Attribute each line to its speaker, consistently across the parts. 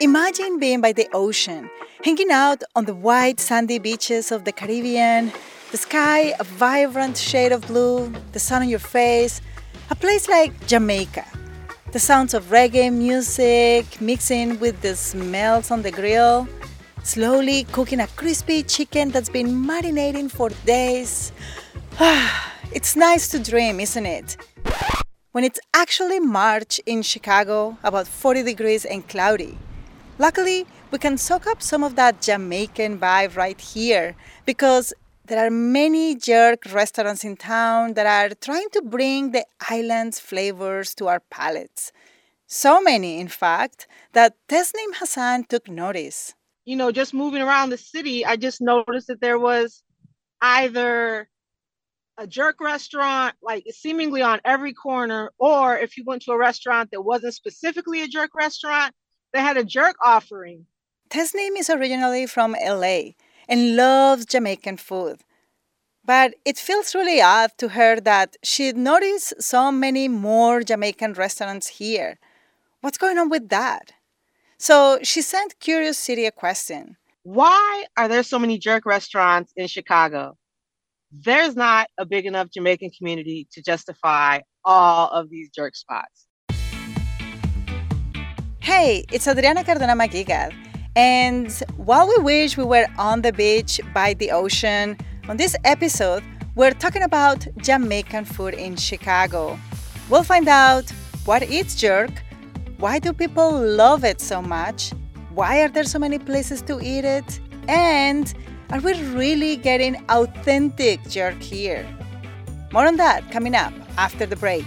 Speaker 1: Imagine being by the ocean, hanging out on the white sandy beaches of the Caribbean, the sky a vibrant shade of blue, the sun on your face, a place like Jamaica. The sounds of reggae music mixing with the smells on the grill, slowly cooking a crispy chicken that's been marinating for days. it's nice to dream, isn't it? When it's actually March in Chicago, about 40 degrees and cloudy. Luckily, we can soak up some of that Jamaican vibe right here because there are many jerk restaurants in town that are trying to bring the island's flavors to our palates. So many, in fact, that Tesnim Hassan took notice.
Speaker 2: You know, just moving around the city, I just noticed that there was either a jerk restaurant, like seemingly on every corner, or if you went to a restaurant that wasn't specifically a jerk restaurant, they had a jerk offering.
Speaker 1: Tesnim is originally from LA and loves Jamaican food. But it feels really odd to her that she'd noticed so many more Jamaican restaurants here. What's going on with that? So she sent Curious City a question
Speaker 2: Why are there so many jerk restaurants in Chicago? There's not a big enough Jamaican community to justify all of these jerk spots.
Speaker 1: Hey, it's Adriana Cardona Maguigad. And while we wish we were on the beach by the ocean, on this episode, we're talking about Jamaican food in Chicago. We'll find out what is jerk, why do people love it so much, why are there so many places to eat it, and are we really getting authentic jerk here? More on that coming up after the break.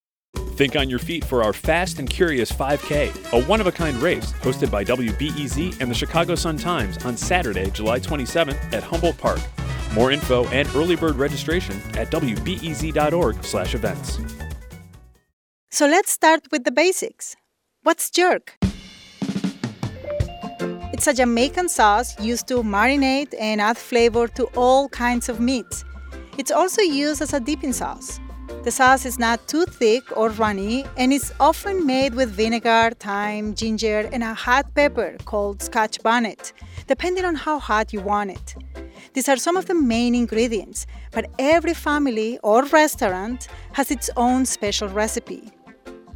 Speaker 3: Think on your feet for our Fast and Curious 5K, a one of a kind race hosted by WBEZ and the Chicago Sun Times on Saturday, July 27th at Humboldt Park. More info and early bird registration at wbez.org/events.
Speaker 1: So let's start with the basics. What's jerk? It's a Jamaican sauce used to marinate and add flavor to all kinds of meats. It's also used as a dipping sauce. The sauce is not too thick or runny and is often made with vinegar, thyme, ginger, and a hot pepper called scotch bonnet, depending on how hot you want it. These are some of the main ingredients, but every family or restaurant has its own special recipe.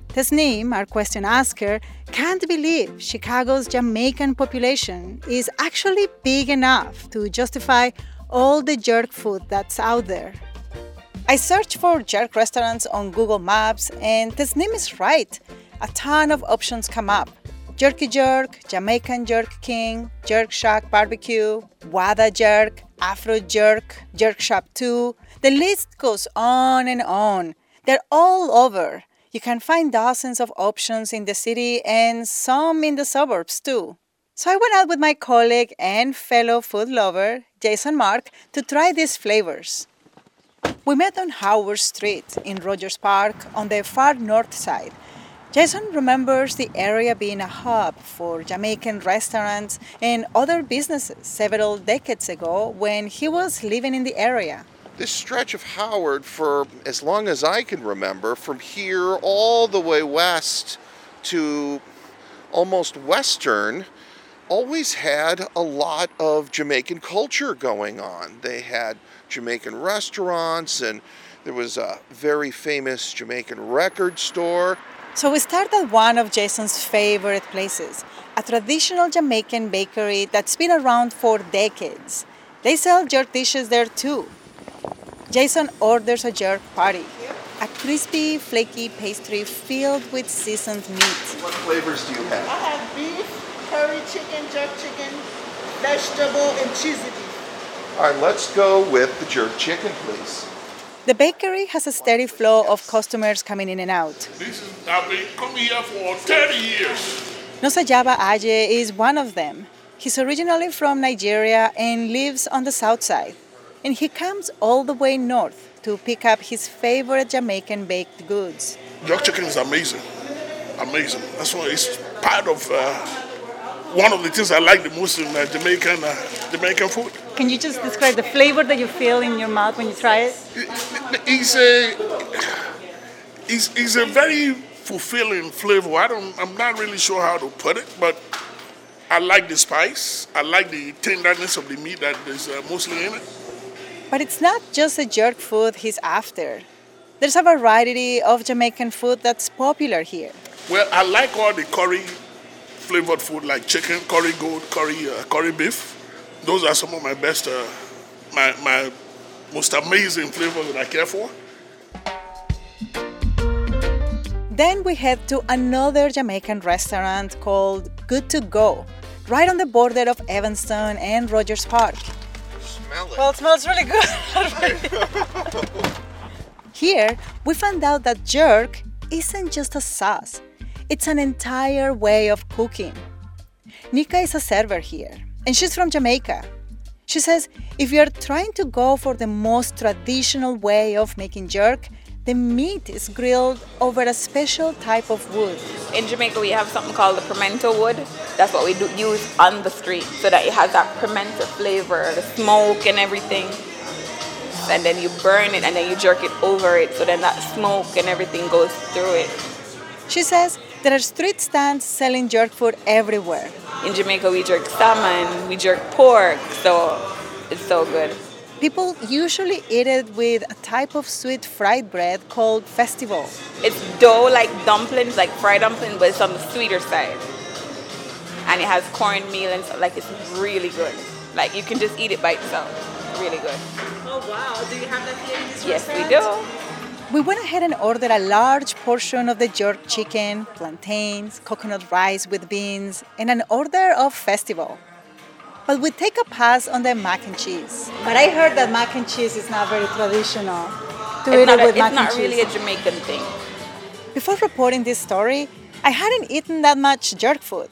Speaker 1: Tesnim, our question asker, can't believe Chicago's Jamaican population is actually big enough to justify all the jerk food that's out there. I searched for jerk restaurants on Google Maps, and Tesnim is right. A ton of options come up. Jerky Jerk, Jamaican Jerk King, Jerk Shack Barbecue, Wada Jerk, Afro Jerk, Jerk Shop 2. The list goes on and on. They're all over. You can find dozens of options in the city and some in the suburbs too. So I went out with my colleague and fellow food lover, Jason Mark, to try these flavors. We met on Howard Street in Rogers Park on the far north side. Jason remembers the area being a hub for Jamaican restaurants and other businesses several decades ago when he was living in the area.
Speaker 4: This stretch of Howard, for as long as I can remember, from here all the way west to almost western, always had a lot of Jamaican culture going on. They had Jamaican restaurants, and there was a very famous Jamaican record store.
Speaker 1: So we start at one of Jason's favorite places, a traditional Jamaican bakery that's been around for decades. They sell jerk dishes there too. Jason orders a jerk patty, a crispy, flaky pastry filled with seasoned meat.
Speaker 4: What flavors do you have?
Speaker 2: I have beef, curry chicken, jerk chicken, vegetable, and cheesy beef.
Speaker 4: All right, let's go with the jerk chicken, please.
Speaker 1: The bakery has a steady flow of customers coming in and out.
Speaker 5: This is, I've been coming here for 30 years.
Speaker 1: Nosajaba Aje is one of them. He's originally from Nigeria and lives on the south side. And he comes all the way north to pick up his favorite Jamaican baked goods.
Speaker 5: Jerk chicken is amazing. Amazing. That's why it's part of uh, one of the things I like the most in uh, Jamaican uh, Jamaican food.
Speaker 1: Can you just describe the flavor that you feel in your mouth when you try it?
Speaker 5: It's a it's, it's a very fulfilling flavor. I don't I'm not really sure how to put it, but I like the spice. I like the tenderness of the meat that is uh, mostly in it.
Speaker 1: But it's not just a jerk food he's after. There's a variety of Jamaican food that's popular here.
Speaker 5: Well, I like all the curry flavored food like chicken, curry goat, curry uh, curry beef. Those are some of my best, uh, my my most amazing flavors that I care for.
Speaker 1: Then we head to another Jamaican restaurant called Good to Go, right on the border of Evanston and Rogers Park.
Speaker 4: Smell it.
Speaker 1: Well, it smells really good. Here, we found out that jerk isn't just a sauce, it's an entire way of cooking. Nika is a server here, and she's from Jamaica. She says if you're trying to go for the most traditional way of making jerk, the meat is grilled over a special type of wood.
Speaker 6: In Jamaica, we have something called the pimento wood. That's what we do use on the street so that it has that pimento flavor, the smoke and everything. And then you burn it and then you jerk it over it so then that smoke and everything goes through it.
Speaker 1: She says there are street stands selling jerk food everywhere.
Speaker 6: In Jamaica, we jerk salmon, we jerk pork, so it's so good.
Speaker 1: People usually eat it with a type of sweet fried bread called festival.
Speaker 6: It's dough like dumplings, like fried dumplings, but it's on the sweeter side. And it has cornmeal and stuff. Like it's really good. Like you can just eat it by itself. Really good.
Speaker 1: Oh wow, do you have that here in this
Speaker 6: Yes, we do.
Speaker 1: We went ahead and ordered a large portion of the jerk chicken, plantains, coconut rice with beans, and an order of festival. But we take a pass on the mac and cheese. But I heard that mac and cheese is not very traditional. To
Speaker 6: It's
Speaker 1: eat
Speaker 6: not,
Speaker 1: it
Speaker 6: a,
Speaker 1: with
Speaker 6: it's
Speaker 1: mac
Speaker 6: not
Speaker 1: and
Speaker 6: really a Jamaican thing.
Speaker 1: Before reporting this story, I hadn't eaten that much jerk food.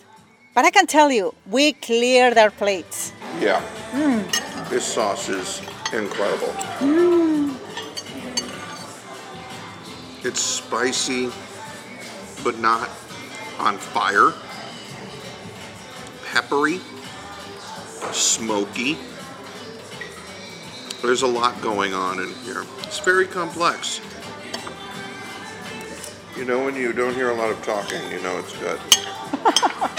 Speaker 1: But I can tell you, we cleared our plates.
Speaker 4: Yeah. Mm. This sauce is incredible. Mm. It's spicy, but not on fire. Peppery, smoky. There's a lot going on in here. It's very complex. You know, when you don't hear a lot of talking, you know it's good.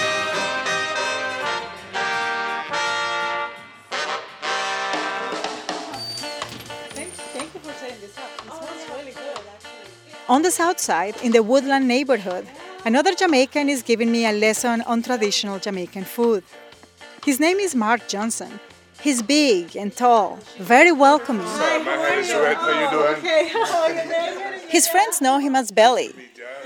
Speaker 1: On the south side, in the Woodlawn neighborhood, another Jamaican is giving me a lesson on traditional Jamaican food. His name is Mark Johnson. He's big and tall, very welcoming.
Speaker 5: Hi, How you doing?
Speaker 1: His friends know him as Belly.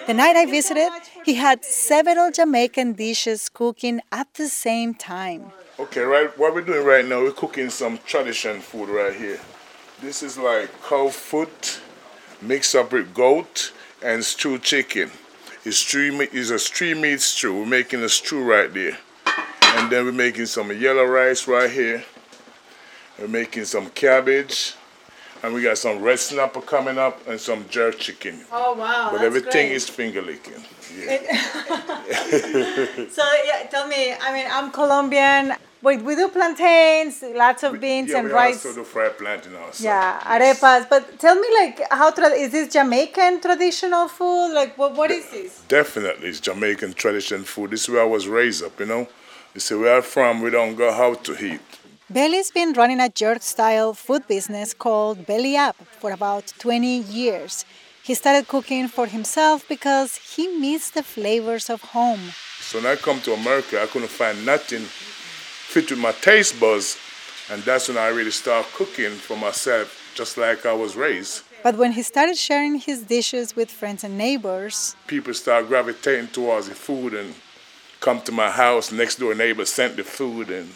Speaker 1: The night I visited, he had several Jamaican dishes cooking at the same time.
Speaker 5: Okay, right. What we're doing right now, we're cooking some tradition food right here. This is like cow foot mixed up with goat and stewed chicken. It's stew meat. It's a stream meat stew. We're making a stew right there, and then we're making some yellow rice right here. We're making some cabbage, and we got some red snapper coming up and some jerk chicken.
Speaker 1: Oh wow!
Speaker 5: But everything is finger licking. Yeah.
Speaker 1: So yeah, tell me. I mean, I'm Colombian. We, we do plantains, lots of beans
Speaker 5: yeah,
Speaker 1: and
Speaker 5: we
Speaker 1: rice.
Speaker 5: also do fried plantain also.
Speaker 1: Yeah, arepas. But tell me, like, how tra- is this Jamaican traditional food? Like, what what is this?
Speaker 5: Definitely, it's Jamaican traditional food. This is where I was raised up, you know. You see, where I'm from, we don't go out to eat.
Speaker 1: Belly's been running a jerk-style food business called Belly Up for about 20 years. He started cooking for himself because he missed the flavors of home.
Speaker 5: So when I come to America, I couldn't find nothing fit with my taste buds, and that's when I really start cooking for myself, just like I was raised.
Speaker 1: But when he started sharing his dishes with friends and neighbors,
Speaker 5: People start gravitating towards the food and come to my house. Next door neighbor sent the food, and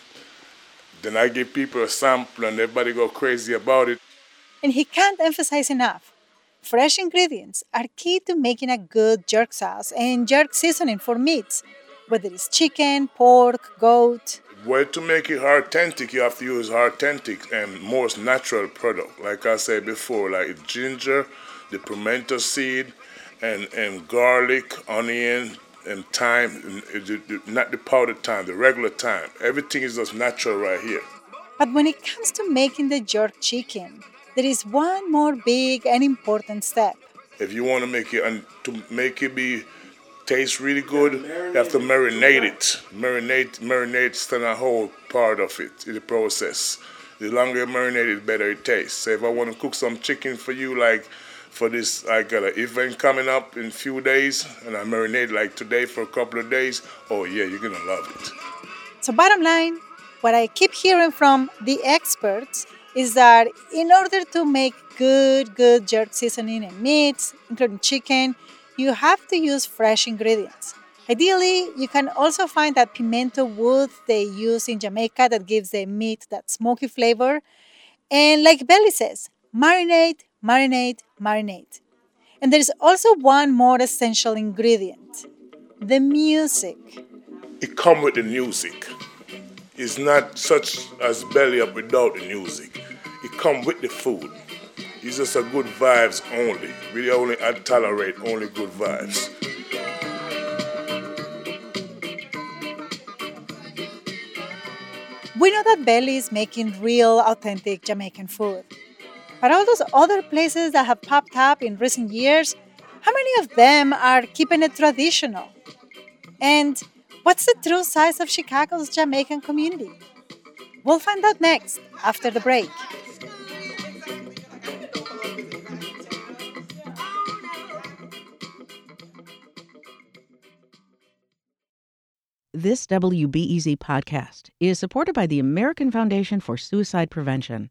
Speaker 5: then I give people a sample, and everybody go crazy about it.
Speaker 1: And he can't emphasize enough fresh ingredients are key to making a good jerk sauce and jerk seasoning for meats, whether it's chicken, pork, goat.
Speaker 5: Well, to make it authentic, you have to use authentic and most natural product. Like I said before, like ginger, the pimento seed, and, and garlic, onion, and thyme, not the powdered thyme, the regular thyme. Everything is just natural right here.
Speaker 1: But when it comes to making the jerk chicken, there is one more big and important step.
Speaker 5: If you want to make it and to make it be taste really good, you have to marinate it. Marinate marinate is a whole part of it in the process. The longer you marinate it, better it tastes. So if I want to cook some chicken for you, like for this, I got an event coming up in a few days, and I marinate like today for a couple of days. Oh yeah, you're gonna love it.
Speaker 1: So bottom line, what I keep hearing from the experts is that in order to make good, good jerk seasoning and meats, including chicken, you have to use fresh ingredients. Ideally, you can also find that pimento wood they use in Jamaica that gives the meat that smoky flavor. And like Belly says, marinate, marinate, marinate. And there's also one more essential ingredient the music.
Speaker 5: It comes with the music. It's not such as belly up without the music. It come with the food. It's just a good vibes only. We only I tolerate only good vibes.
Speaker 1: We know that Belly is making real, authentic Jamaican food. But all those other places that have popped up in recent years, how many of them are keeping it traditional? And What's the true size of Chicago's Jamaican community? We'll find out next after the break.
Speaker 7: This WBEZ podcast is supported by the American Foundation for Suicide Prevention.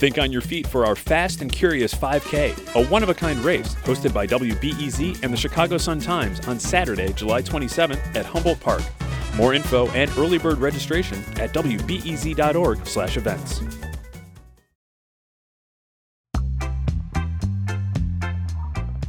Speaker 3: Think on your feet for our Fast and Curious 5K, a one of a kind race hosted by WBEZ and the Chicago Sun-Times on Saturday, July 27th at Humboldt Park. More info and early bird registration at wbez.org/events.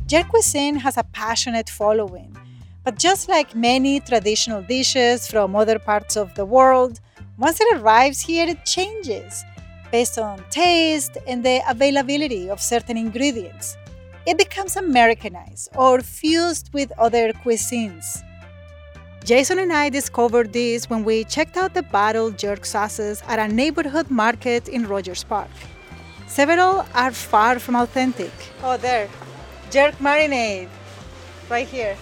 Speaker 1: Jerk cuisine has a passionate following, but just like many traditional dishes from other parts of the world, once it arrives here, it changes based on taste and the availability of certain ingredients. It becomes Americanized or fused with other cuisines. Jason and I discovered this when we checked out the bottled jerk sauces at a neighborhood market in Rogers Park. Several are far from authentic. Oh, there. Jerk marinade. Right here.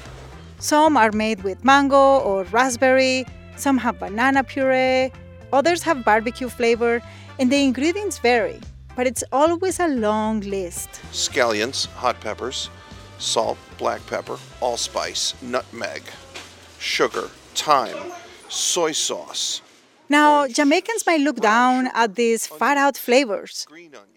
Speaker 1: Some are made with mango or raspberry, some have banana puree, others have barbecue flavor, and the ingredients vary, but it's always a long list.
Speaker 4: Scallions, hot peppers, salt, black pepper, allspice, nutmeg, sugar, thyme, soy sauce.
Speaker 1: Now, Jamaicans might look down at these far out flavors,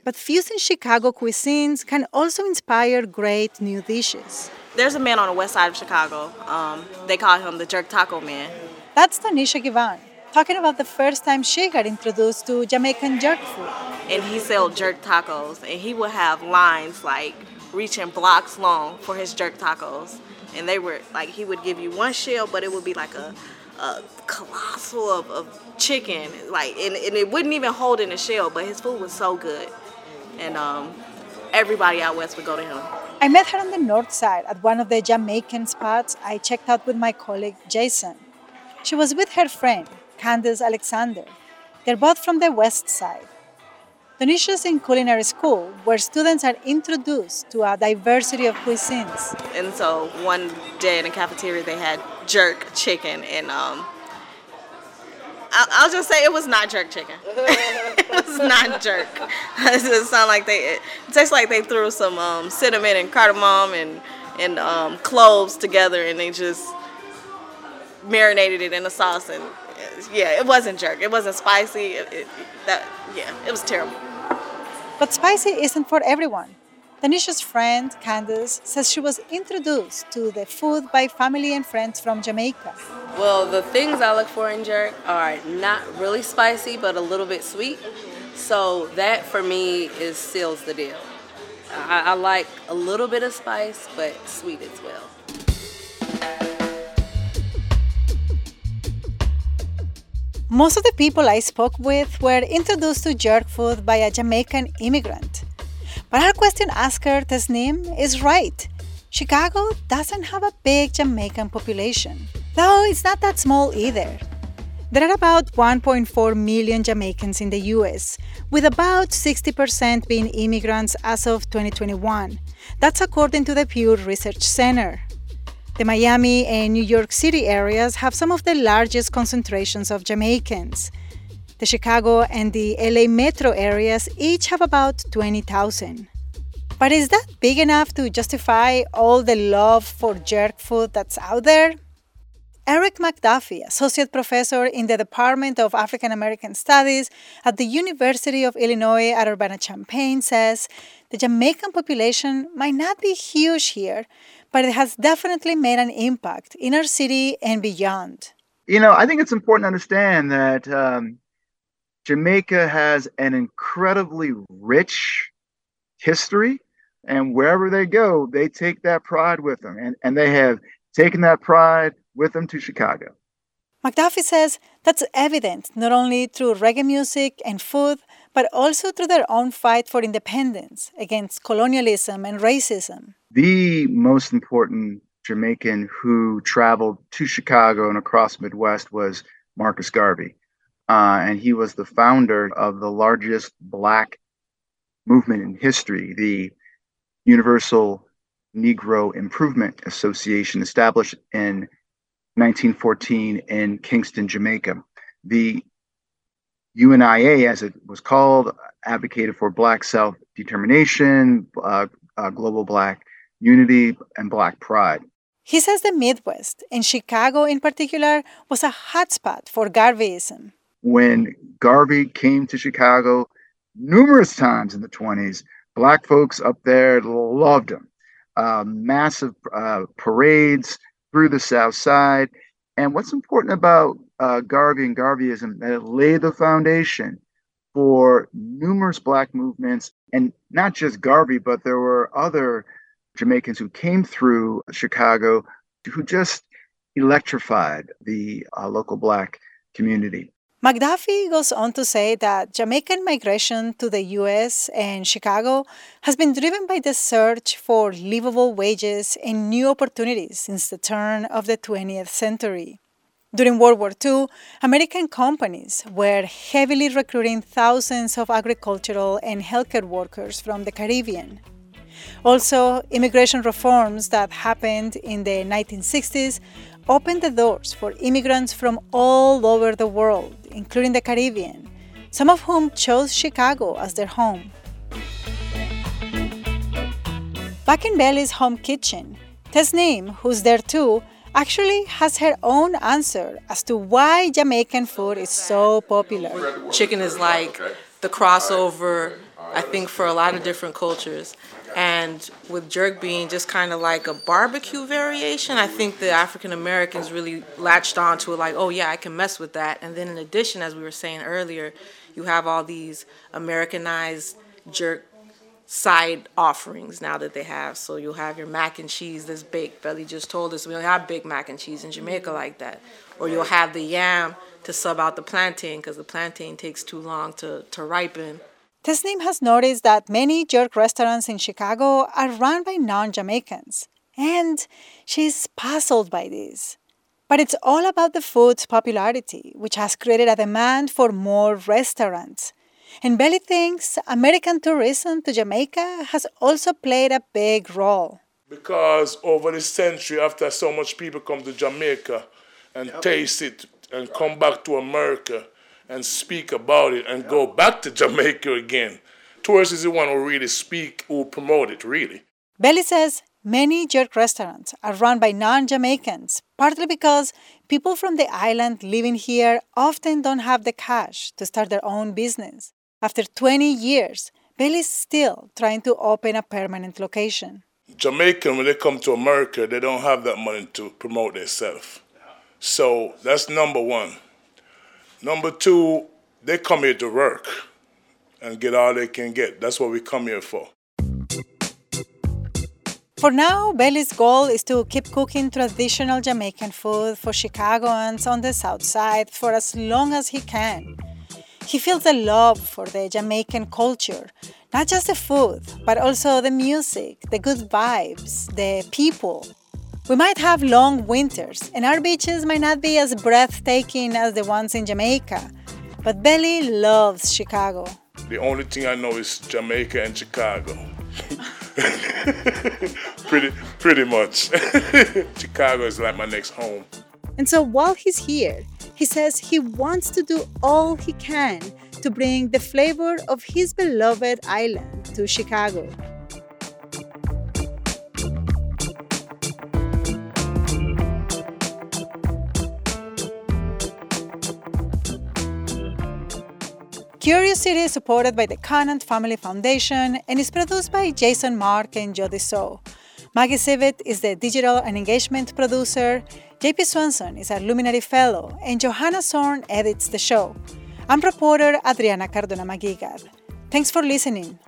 Speaker 1: but fusing Chicago cuisines can also inspire great new dishes.
Speaker 8: There's a man on the west side of Chicago. Um, they call him the Jerk Taco Man.
Speaker 1: That's Tanisha Givan, talking about the first time she got introduced to Jamaican jerk food.
Speaker 8: And he sold jerk tacos, and he would have lines like reaching blocks long for his jerk tacos and they were like he would give you one shell, but it would be like a, a colossal of, of chicken, like and, and it wouldn't even hold in a shell. But his food was so good, and um, everybody out west would go to him.
Speaker 1: I met her on the north side at one of the Jamaican spots I checked out with my colleague Jason. She was with her friend, Candace Alexander. They're both from the west side. Tanisha's in culinary school, where students are introduced to a diversity of cuisines.
Speaker 8: And so one day in the cafeteria, they had jerk chicken, and um, I'll, just say it was not jerk chicken. it was not jerk. it just sound like they. It tastes like they threw some um, cinnamon and cardamom and and um, cloves together, and they just marinated it in a sauce and yeah, it wasn't jerk. It wasn't spicy. It, it, that yeah, it was terrible.
Speaker 1: But spicy isn't for everyone. Tanisha's friend, Candace, says she was introduced to the food by family and friends from Jamaica.
Speaker 9: Well, the things I look for in jerk are not really spicy, but a little bit sweet. So that for me is seals the deal. I, I like a little bit of spice, but sweet as well.
Speaker 1: Most of the people I spoke with were introduced to jerk food by a Jamaican immigrant. But our question asker, Tesnim, is right. Chicago doesn't have a big Jamaican population, though it's not that small either. There are about 1.4 million Jamaicans in the US, with about 60% being immigrants as of 2021. That's according to the Pew Research Center. The Miami and New York City areas have some of the largest concentrations of Jamaicans. The Chicago and the LA metro areas each have about 20,000. But is that big enough to justify all the love for jerk food that's out there? Eric McDuffie, Associate Professor in the Department of African American Studies at the University of Illinois at Urbana Champaign, says the Jamaican population might not be huge here, but it has definitely made an impact in our city and beyond.
Speaker 10: You know, I think it's important to understand that um, Jamaica has an incredibly rich history, and wherever they go, they take that pride with them, and, and they have taken that pride with them to Chicago.
Speaker 1: McDuffie says that's evident not only through reggae music and food, but also through their own fight for independence against colonialism and racism.
Speaker 10: The most important Jamaican who traveled to Chicago and across Midwest was Marcus Garvey. Uh, and he was the founder of the largest black movement in history, the Universal Negro Improvement Association, established in 1914 in Kingston, Jamaica. The UNIA, as it was called, advocated for Black self determination, uh, uh, global Black unity, and Black pride.
Speaker 1: He says the Midwest, and Chicago in particular, was a hotspot for Garveyism.
Speaker 10: When Garvey came to Chicago numerous times in the 20s, Black folks up there loved him. Uh, massive uh, parades, through the South Side. And what's important about uh, Garvey and Garveyism that laid the foundation for numerous Black movements, and not just Garvey, but there were other Jamaicans who came through Chicago who just electrified the uh, local Black community.
Speaker 1: McDuffie goes on to say that Jamaican migration to the US and Chicago has been driven by the search for livable wages and new opportunities since the turn of the 20th century. During World War II, American companies were heavily recruiting thousands of agricultural and healthcare workers from the Caribbean. Also, immigration reforms that happened in the 1960s opened the doors for immigrants from all over the world, including the Caribbean, some of whom chose Chicago as their home. Back in Belly's home kitchen, Tesnim, who's there too, actually has her own answer as to why Jamaican food is so popular.
Speaker 11: Chicken is like the crossover, I think, for a lot of different cultures. And with jerk being just kind of like a barbecue variation, I think the African Americans really latched onto it like, oh yeah, I can mess with that. And then in addition, as we were saying earlier, you have all these Americanized jerk side offerings now that they have. So you'll have your mac and cheese that's baked. Belly just told us we don't have big mac and cheese in Jamaica mm-hmm. like that. Or you'll have the yam to sub out the plantain because the plantain takes too long to, to ripen.
Speaker 1: Tesnim has noticed that many jerk restaurants in Chicago are run by non Jamaicans, and she's puzzled by this. But it's all about the food's popularity, which has created a demand for more restaurants. And Belly thinks American tourism to Jamaica has also played a big role.
Speaker 5: Because over the century, after so much people come to Jamaica and yep. taste it and come back to America, and speak about it and go back to Jamaica again. Tourists is the one who really speak, who promote it, really.
Speaker 1: Belly says many jerk restaurants are run by non Jamaicans, partly because people from the island living here often don't have the cash to start their own business. After 20 years, Belly's still trying to open a permanent location.
Speaker 5: Jamaican, when they come to America, they don't have that money to promote themselves. So that's number one. Number two, they come here to work and get all they can get. That's what we come here for.
Speaker 1: For now, Belly's goal is to keep cooking traditional Jamaican food for Chicagoans on the South Side for as long as he can. He feels a love for the Jamaican culture, not just the food, but also the music, the good vibes, the people. We might have long winters, and our beaches might not be as breathtaking as the ones in Jamaica, but Belly loves Chicago.
Speaker 5: The only thing I know is Jamaica and Chicago. pretty, pretty much. Chicago is like my next home.
Speaker 1: And so while he's here, he says he wants to do all he can to bring the flavor of his beloved island to Chicago. Curious City is supported by the Conant Family Foundation and is produced by Jason Mark and Jody So. Maggie Sivet is the digital and engagement producer. JP Swanson is our Luminary Fellow, and Johanna Zorn edits the show. I'm reporter Adriana Cardona Maguigad. Thanks for listening.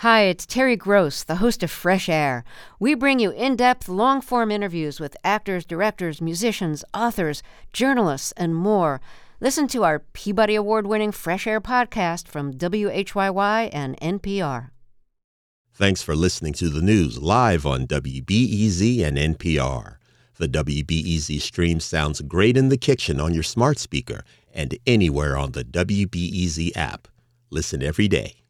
Speaker 12: Hi, it's Terry Gross, the host of Fresh Air. We bring you in depth, long form interviews with actors, directors, musicians, authors, journalists, and more. Listen to our Peabody Award winning Fresh Air podcast from WHYY and NPR.
Speaker 13: Thanks for listening to the news live on WBEZ and NPR. The WBEZ stream sounds great in the kitchen on your smart speaker and anywhere on the WBEZ app. Listen every day.